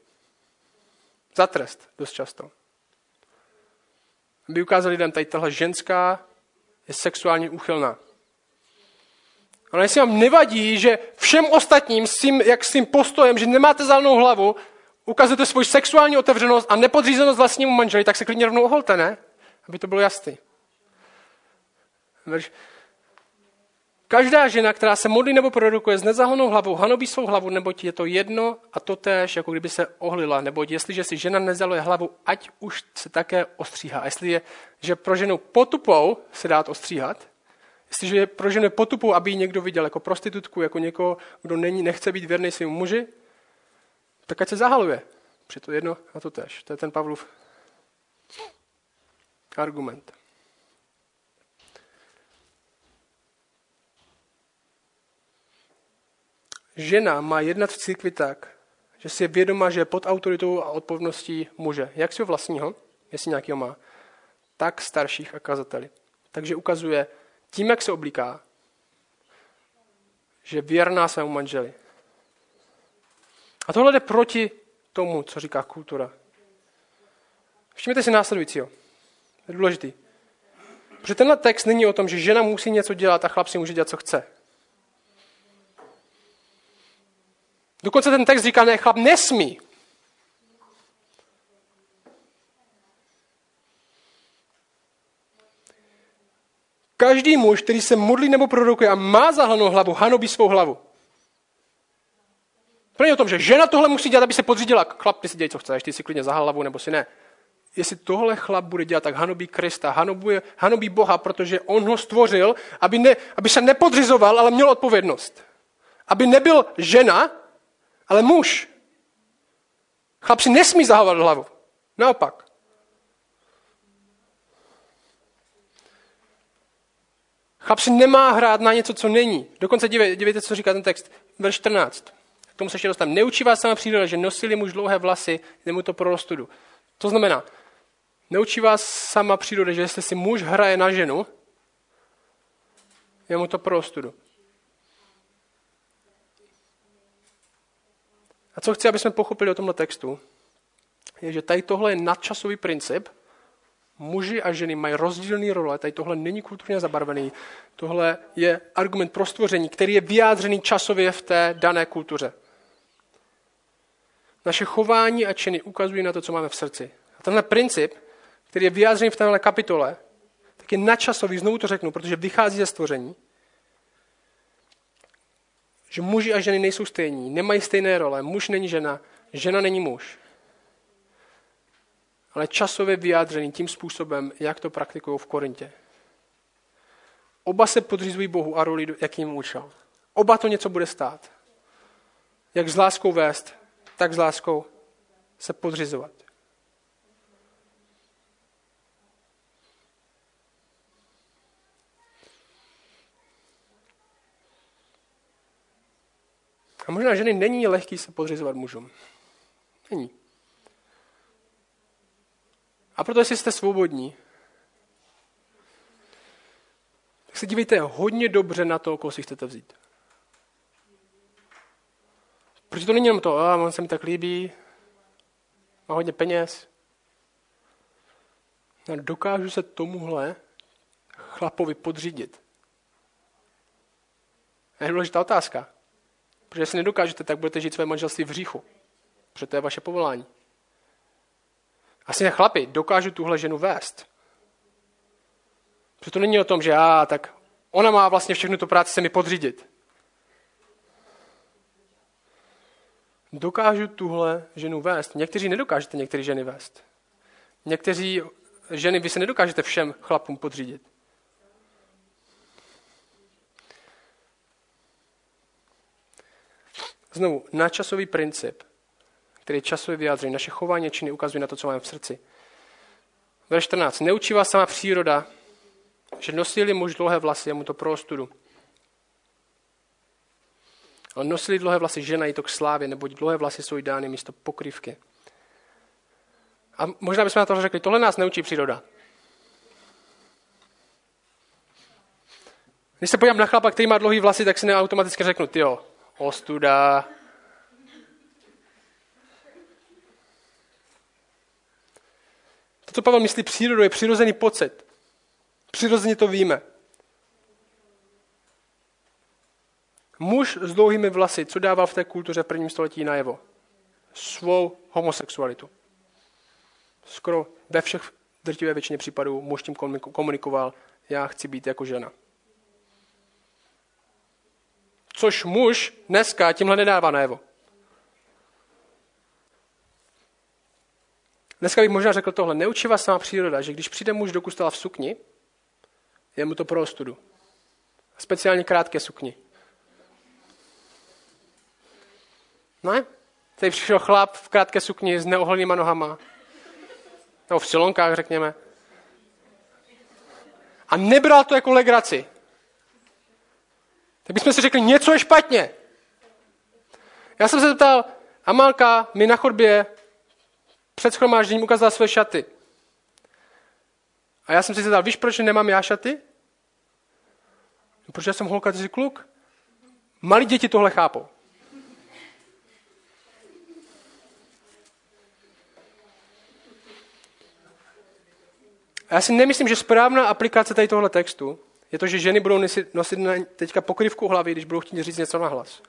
Za trest dost často. Aby ukázali lidem, tady tahle ženská je sexuálně úchylná. Ale jestli vám nevadí, že všem ostatním, s tím, jak s tím postojem, že nemáte zelenou hlavu, ukazujete svoji sexuální otevřenost a nepodřízenost vlastnímu manželi, tak se klidně rovnou oholte, ne? Aby to bylo jasný. Každá žena, která se modlí nebo produkuje s nezahonou hlavou, hanobí svou hlavu, neboť je to jedno a to též, jako kdyby se ohlila. Neboť jestliže si žena nezaluje hlavu, ať už se také ostříhá. A jestli je, že pro ženu potupou se dát ostříhat, Jestliže je pro ženu potupu, aby ji někdo viděl jako prostitutku, jako někoho, kdo není, nechce být věrný svým muži, tak ať se zahaluje. Při to jedno a to tež. To je ten Pavlov argument. Žena má jednat v církvi tak, že si je vědoma, že je pod autoritou a odpovědností muže. Jak svého vlastního, jestli nějakého má, tak starších a kazateli. Takže ukazuje tím, jak se oblíká, že věrná svému manželi. A tohle jde proti tomu, co říká kultura. Všimněte si následujícího. Je důležitý. Protože tenhle text není o tom, že žena musí něco dělat a chlap si může dělat, co chce. Dokonce ten text říká, ne, chlap nesmí. Každý muž, který se modlí nebo prorokuje a má zahlanou hlavu, hanobí svou hlavu. To není o tom, že žena tohle musí dělat, aby se podřídila. Chlap, ty si děj, co chceš, ty si klidně zahal hlavu, nebo si ne. Jestli tohle chlap bude dělat, tak hanobí Krista, hanobí, hanobí Boha, protože on ho stvořil, aby, ne, aby se nepodřizoval, ale měl odpovědnost. Aby nebyl žena, ale muž. Chlap si nesmí zahávat hlavu. Naopak. Chlap si nemá hrát na něco, co není. Dokonce dívejte, dívejte co říká ten text. Verš 14. K tomu se ještě dostanu. Neučí vás sama příroda, že nosili muž dlouhé vlasy, jde mu to pro rostudu. To znamená, neučí vás sama příroda, že jestli si muž hraje na ženu, je mu to pro rostudu. A co chci, aby jsme pochopili o tomto textu, je, že tady tohle je nadčasový princip. Muži a ženy mají rozdílné role, tady tohle není kulturně zabarvený. Tohle je argument pro stvoření, který je vyjádřený časově v té dané kultuře. Naše chování a činy ukazují na to, co máme v srdci. A tenhle princip, který je vyjádřený v téhle kapitole, tak je nadčasový, znovu to řeknu, protože vychází ze stvoření že muži a ženy nejsou stejní, nemají stejné role. Muž není žena, žena není muž. Ale časově vyjádřený tím způsobem, jak to praktikují v Korintě. Oba se podřizují Bohu a roli, jaký jim účel. Oba to něco bude stát. Jak s láskou vést, tak s láskou se podřizovat. A možná ženy není lehký se podřizovat mužům. Není. A proto, jestli jste svobodní, tak se dívejte hodně dobře na to, koho si chcete vzít. Protože to není jenom to, a on se mi tak líbí, má hodně peněz. A dokážu se tomuhle chlapovi podřídit. To je důležitá otázka. Protože si nedokážete, tak budete žít své manželství v hříchu. Protože to je vaše povolání. Asi ne chlapi, dokážu tuhle ženu vést. Protože to není o tom, že já, tak ona má vlastně všechnu tu práci se mi podřídit. Dokážu tuhle ženu vést. Někteří nedokážete některé ženy vést. Někteří ženy vy se nedokážete všem chlapům podřídit. Znovu, nadčasový princip, který je časově vyjádřený. Naše chování činy ukazují na to, co máme v srdci. Ve 14. Neučí vás sama příroda, že nosili muž dlouhé vlasy, je mu to pro ostudu. Ale nosili dlouhé vlasy žena i to k slávě, neboť dlouhé vlasy jsou dány místo pokrývky. A možná bychom na to řekli, tohle nás neučí příroda. Když se podívám na chlapa, který má dlouhé vlasy, tak si neautomaticky řeknu, ty jo, ostuda. To, co Pavel myslí přírodu, je přirozený pocit. Přirozeně to víme. Muž s dlouhými vlasy, co dával v té kultuře v prvním století najevo? Svou homosexualitu. Skoro ve všech drtivé většině případů muž tím komunikoval, já chci být jako žena. Což muž dneska tímhle nedává najevo. Dneska bych možná řekl tohle. Neučí vás sama příroda, že když přijde muž do kostela v sukni, je mu to pro ostudu. Speciálně krátké sukni. Ne? Tady přišel chlap v krátké sukni s neoholnýma nohama. Nebo v silonkách, řekněme. A nebral to jako legraci. Tak bychom si řekli, něco je špatně. Já jsem se zeptal, Amalka mi na chodbě před schromážděním ukázala své šaty. A já jsem si zeptal, víš, proč nemám já šaty? No, protože já jsem holka, ty kluk. Malí děti tohle chápou. A já si nemyslím, že správná aplikace tady tohle textu je to, že ženy budou nosit, teďka pokrývku hlavy, když budou chtít říct něco na hlas.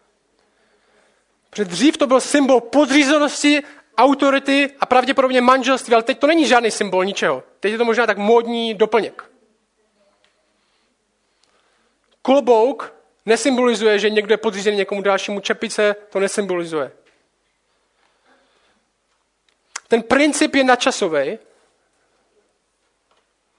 Protože dřív to byl symbol podřízenosti, autority a pravděpodobně manželství, ale teď to není žádný symbol ničeho. Teď je to možná tak módní doplněk. Klobouk nesymbolizuje, že někdo je podřízený někomu dalšímu, čepice to nesymbolizuje. Ten princip je nadčasový.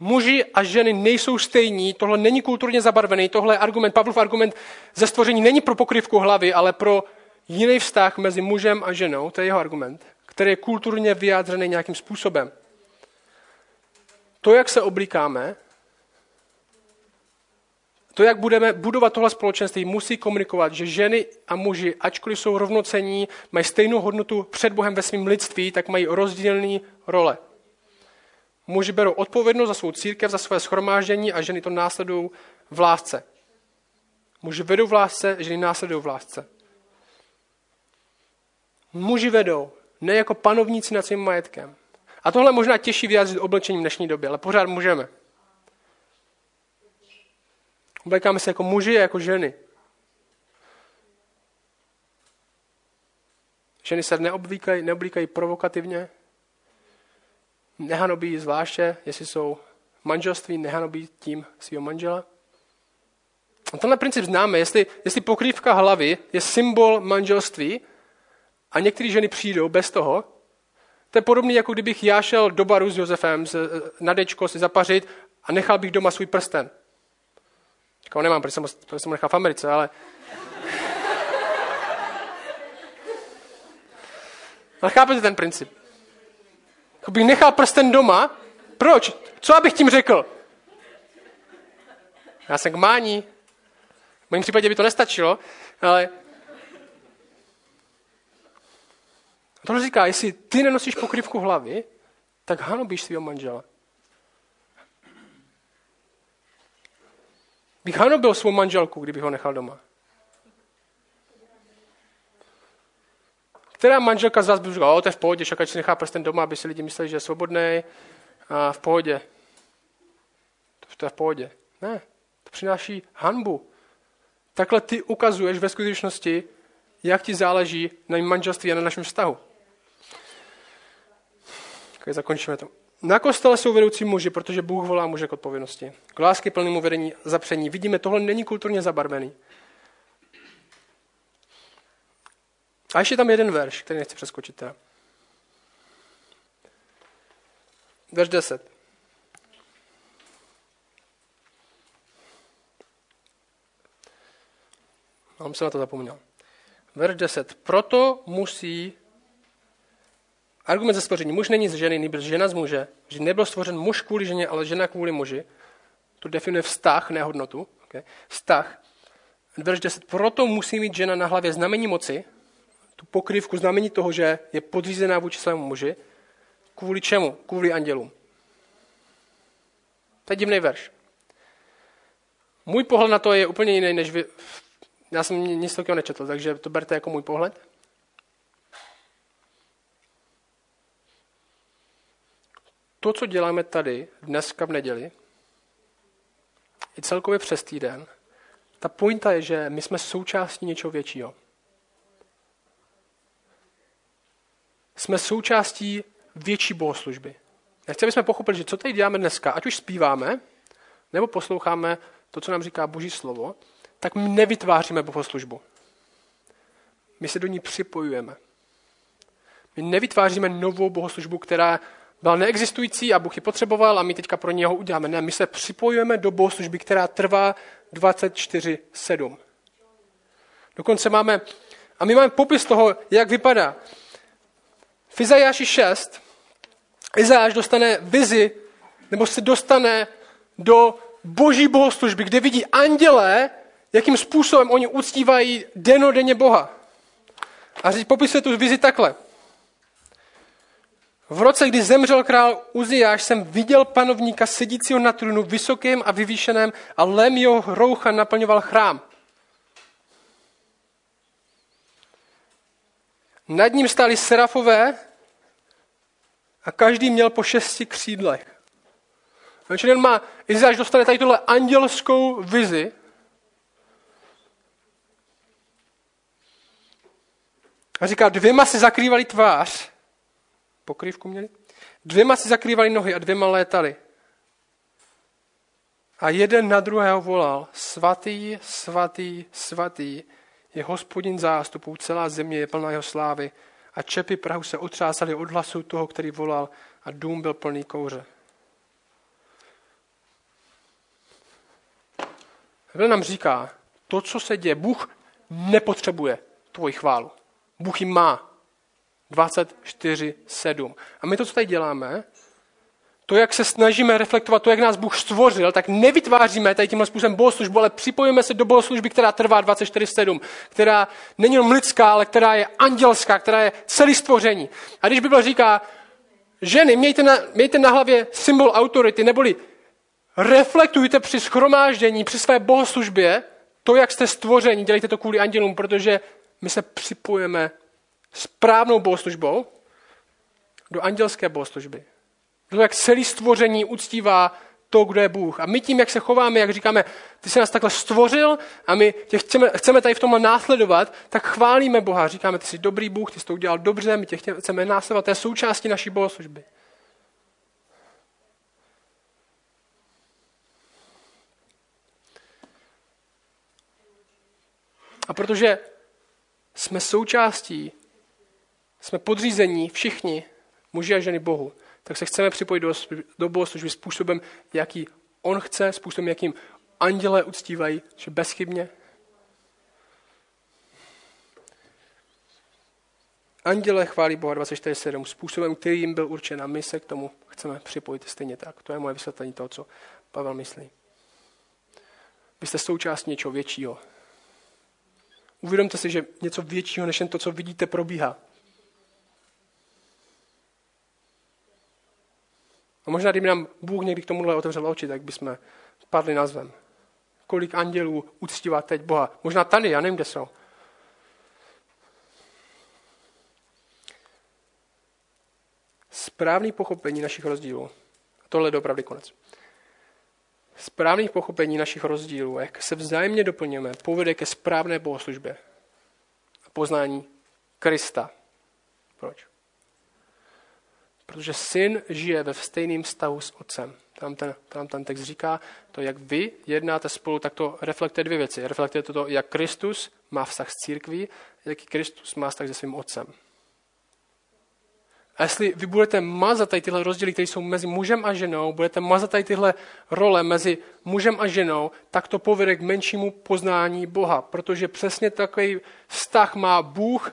Muži a ženy nejsou stejní, tohle není kulturně zabarvený, tohle je argument, Pavlov argument ze stvoření není pro pokryvku hlavy, ale pro jiný vztah mezi mužem a ženou, to je jeho argument, který je kulturně vyjádřený nějakým způsobem. To, jak se oblíkáme, to, jak budeme budovat tohle společenství, musí komunikovat, že ženy a muži, ačkoliv jsou rovnocení, mají stejnou hodnotu před Bohem ve svém lidství, tak mají rozdílné role. Muži berou odpovědnost za svou církev, za své schromáždění a ženy to následují v lásce. Muži vedou v lásce, ženy následují v lásce. Muži vedou, ne jako panovníci nad svým majetkem. A tohle možná těžší vyjádřit oblečením v dnešní době, ale pořád můžeme. Oblékáme se jako muži a jako ženy. Ženy se neoblíkají, neoblíkají provokativně, nehanobí zvláště, jestli jsou manželství, nehanobí tím svého manžela. A tenhle princip známe, jestli, jestli pokrývka hlavy je symbol manželství a některé ženy přijdou bez toho, to je podobné, jako kdybych já šel do baru s Josefem na dečko si zapařit a nechal bych doma svůj prsten. Říkal, nemám, protože jsem, protože jsem ho nechal v Americe, ale... Ale chápete ten princip? Bych nechal prsten doma, proč? Co abych tím řekl? Já jsem k mání. V mém případě by to nestačilo, ale... A tohle říká, jestli ty nenosíš pokrývku hlavy, tak hanobíš svého manžela. Bych hanobil svou manželku, kdybych ho nechal doma. Která manželka z vás by říkala, to je v pohodě, však si nechá prsten doma, aby si lidi mysleli, že je svobodný a v pohodě. To je v pohodě. Ne, to přináší hanbu. Takhle ty ukazuješ ve skutečnosti, jak ti záleží na manželství a na našem vztahu. Tak zakončíme to. Na kostele jsou vedoucí muži, protože Bůh volá muže k odpovědnosti. K lásky plnému vedení zapření. Vidíme, tohle není kulturně zabarvený. A ještě tam jeden verš, který nechci přeskočit. Teda. Verš 10. Mám se na to zapomněl. Verš 10. Proto musí Argument ze stvoření. Muž není z ženy, nebo žena z muže. Že nebyl stvořen muž kvůli ženě, ale žena kvůli muži. To definuje vztah, nehodnotu. Okay? Vztah. Verš 10. Proto musí mít žena na hlavě znamení moci, tu pokrývku znamení toho, že je podřízená vůči svému muži. Kvůli čemu? Kvůli andělům. To je divný verš. Můj pohled na to je úplně jiný, než vy. Já jsem nic takového nečetl, takže to berte jako můj pohled. to, co děláme tady dneska v neděli, i celkově přes týden, ta pointa je, že my jsme součástí něčeho většího. Jsme součástí větší bohoslužby. Já chci, abychom pochopili, že co tady děláme dneska, ať už zpíváme, nebo posloucháme to, co nám říká Boží slovo, tak my nevytváříme bohoslužbu. My se do ní připojujeme. My nevytváříme novou bohoslužbu, která byl neexistující a Bůh ji potřeboval a my teďka pro něho uděláme. Ne, my se připojujeme do bohoslužby, která trvá 24.7. Dokonce máme, a my máme popis toho, jak vypadá. V Izajáši 6 Izajáš dostane vizi, nebo se dostane do boží bohoslužby, kde vidí andělé, jakým způsobem oni uctívají denodenně Boha. A říct, popisuje tu vizi takhle. V roce, kdy zemřel král Uziáš, jsem viděl panovníka sedícího na trůnu vysokým a vyvýšeném a lem jeho roucha naplňoval chrám. Nad ním stáli serafové a každý měl po šesti křídlech. Takže on má, Izáš dostane tady tuhle andělskou vizi. A říká, dvěma si zakrývali tvář. Pokrývku měli? Dvěma si zakrývali nohy a dvěma létali. A jeden na druhého volal, svatý, svatý, svatý, je hospodin zástupů, celá země je plná jeho slávy. A čepy Prahu se otřásaly od hlasu toho, který volal a dům byl plný kouře. Bible nám říká, to, co se děje, Bůh nepotřebuje tvoji chválu. Bůh ji má. 24.7. A my to, co tady děláme, to, jak se snažíme reflektovat to, jak nás Bůh stvořil, tak nevytváříme tady tímhle způsobem bohoslužbu, ale připojíme se do bohoslužby, která trvá 24-7, která není jenom lidská, ale která je andělská, která je celý stvoření. A když Bible říká, ženy, mějte na, mějte na hlavě symbol autority, neboli reflektujte při schromáždění, při své bohoslužbě, to, jak jste stvoření, dělejte to kvůli andělům, protože my se připojeme správnou bohoslužbou do andělské bohoslužby. To, jak celý stvoření uctívá to, kdo je Bůh. A my tím, jak se chováme, jak říkáme, ty jsi nás takhle stvořil a my tě chceme, chceme tady v tomhle následovat, tak chválíme Boha. Říkáme, ty jsi dobrý Bůh, ty jsi to udělal dobře, my tě chceme následovat. To je součástí naší bohoslužby. A protože jsme součástí, jsme podřízení všichni, muži a ženy Bohu, tak se chceme připojit do, do bohoslužby způsobem, jaký on chce, způsobem, jakým anděle uctívají, že bezchybně. Anděle chválí Boha 24.7 způsobem, který jim byl určen a my se k tomu chceme připojit stejně tak. To je moje vysvětlení toho, co Pavel myslí. Vy jste součástí něčeho většího. Uvědomte si, že něco většího, než jen to, co vidíte, probíhá. A možná, kdyby nám Bůh někdy k tomuhle otevřel oči, tak bychom padli na zem. Kolik andělů uctívá teď Boha. Možná tady, já nevím, kde jsou. Správný pochopení našich rozdílů. A tohle je opravdu konec. Správný pochopení našich rozdílů, jak se vzájemně doplňujeme, povede ke správné bohoslužbě a poznání Krista. Proč? Protože syn žije ve stejném stavu s otcem. Tam ten, tam ten text říká, to, jak vy jednáte spolu, tak to reflektuje dvě věci. Reflektuje to, jak Kristus má vztah s církví, jaký Kristus má vztah se svým otcem. A jestli vy budete mazat tady tyhle rozdíly, které jsou mezi mužem a ženou, budete mazat tady tyhle role mezi mužem a ženou, tak to povede k menšímu poznání Boha. Protože přesně takový vztah má Bůh,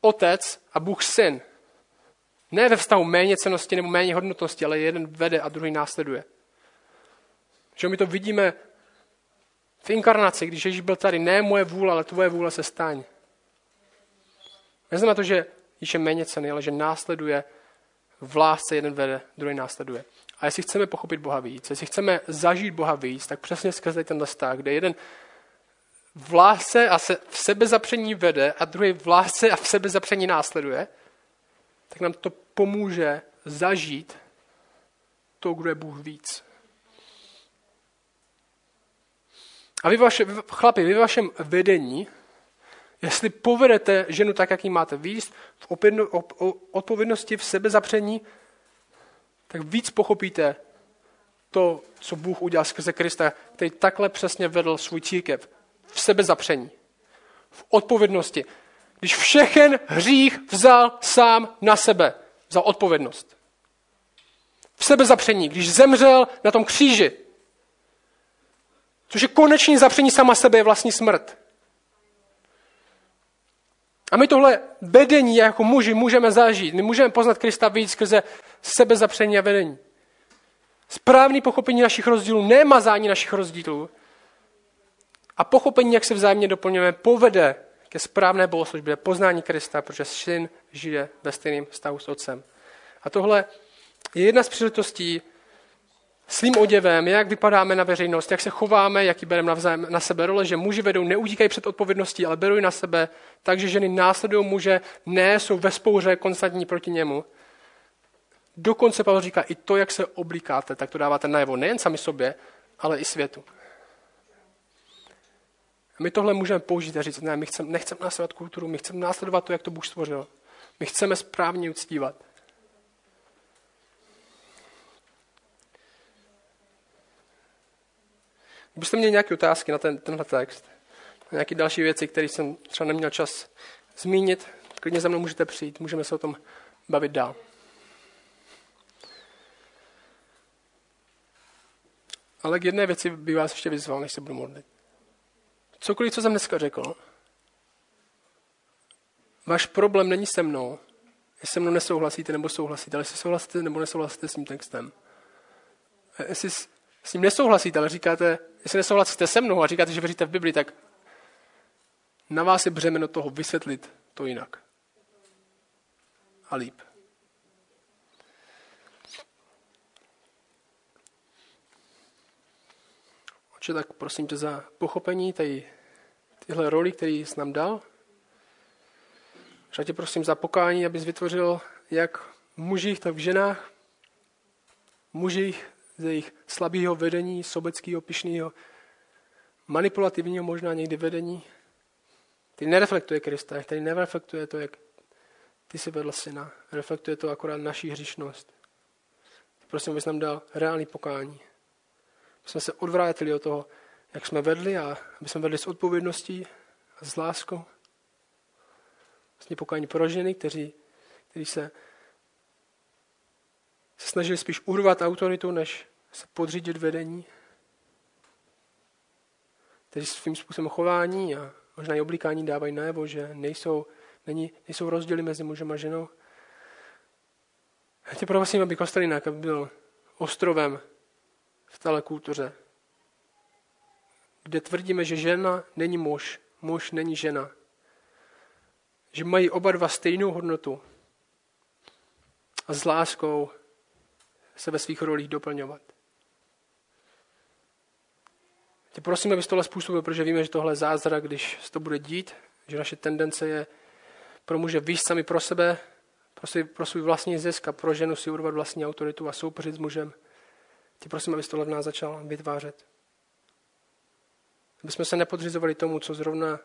otec a Bůh syn. Ne ve vztahu méně cenosti nebo méně hodnotnosti, ale jeden vede a druhý následuje. Že my to vidíme v inkarnaci, když Ježíš byl tady, ne moje vůle, ale tvoje vůle se staň. Neznamená to, že Ježíš je méně cený, ale že následuje v lásce jeden vede, druhý následuje. A jestli chceme pochopit Boha víc, jestli chceme zažít Boha víc, tak přesně skrze ten vztah, kde jeden v lásce a se v sebezapření vede a druhý v lásce a v sebezapření následuje, tak nám to pomůže zažít to, kdo je Bůh víc. A vy, vaše, chlapi, vy vašem vedení, jestli povedete ženu tak, jak ji máte víc, v odpovědnosti, v sebezapření, tak víc pochopíte to, co Bůh udělal skrze Krista, který takhle přesně vedl svůj církev. V sebezapření. V odpovědnosti. Když všechen hřích vzal sám na sebe. Vzal odpovědnost. V sebezapření, když zemřel na tom kříži. Což je konečně zapření sama sebe je vlastní smrt. A my tohle vedení jako muži můžeme zažít. My můžeme poznat Krista víc skrze sebezapření a vedení. Správný pochopení našich rozdílů, nemazání našich rozdílů a pochopení, jak se vzájemně doplňujeme, povede ke správné bohoslužbě, poznání Krista, protože syn žije ve stejném stavu s otcem. A tohle je jedna z příležitostí svým oděvem, jak vypadáme na veřejnost, jak se chováme, jaký bereme navzájem na sebe role, že muži vedou, neutíkají před odpovědností, ale berou na sebe, takže ženy následují muže, ne, jsou ve spouře konstantní proti němu. Dokonce Pavel říká, i to, jak se oblíkáte, tak to dáváte najevo nejen sami sobě, ale i světu. A my tohle můžeme použít a říct, ne, my chceme, nechceme následovat kulturu, my chceme následovat to, jak to Bůh stvořil. My chceme správně uctívat. Kdybyste měli nějaké otázky na ten, tenhle text, nějaké další věci, které jsem třeba neměl čas zmínit, klidně za mnou můžete přijít, můžeme se o tom bavit dál. Ale k jedné věci by vás ještě vyzval, než se budu modlit. Cokoliv, co jsem dneska řekl, váš problém není se mnou, jestli se mnou nesouhlasíte nebo souhlasíte, ale jestli souhlasíte nebo nesouhlasíte s tím textem. Jestli s ním nesouhlasíte, ale říkáte, jestli nesouhlasíte se mnou a říkáte, že věříte v Bibli, tak na vás je břemeno toho vysvětlit to jinak. A líp. Oče, tak prosím tě za pochopení tady, tyhle roli, který jsi nám dal. Já tě prosím za pokání, abys vytvořil jak v mužích, tak v ženách, mužích ze jejich slabého vedení, sobeckého, pišného, manipulativního možná někdy vedení, který nereflektuje Krista, který nereflektuje to, jak ty jsi vedl syna. Reflektuje to akorát naší hřišnost. Prosím, abys nám dal reálný pokání. My jsme se odvrátili od toho, jak jsme vedli a aby jsme vedli s odpovědností a s láskou. Vlastně pokání pro ženy, kteří, kteří se se snažili spíš urvat autoritu, než se podřídit vedení. Kteří svým způsobem chování a možná i oblíkání dávají najevo, že nejsou, není, nejsou rozdíly mezi mužem a ženou. Já tě prosím, aby Kostelinak byl ostrovem v téhle kultuře, kde tvrdíme, že žena není muž, muž není žena. Že mají oba dva stejnou hodnotu a s láskou se ve svých rolích doplňovat. Tě prosím, abys tohle způsobil, protože víme, že tohle je zázrak, když se to bude dít, že naše tendence je pro muže výš sami pro sebe, pro svůj, pro svůj vlastní zisk a pro ženu si urvat vlastní autoritu a soupeřit s mužem. Tě prosím, abys tohle v nás začal vytvářet. Aby jsme se nepodřizovali tomu, co zrovna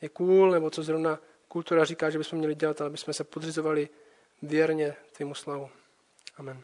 je cool, nebo co zrovna kultura říká, že bychom měli dělat, ale aby jsme se podřizovali věrně tvému slavu. Amen.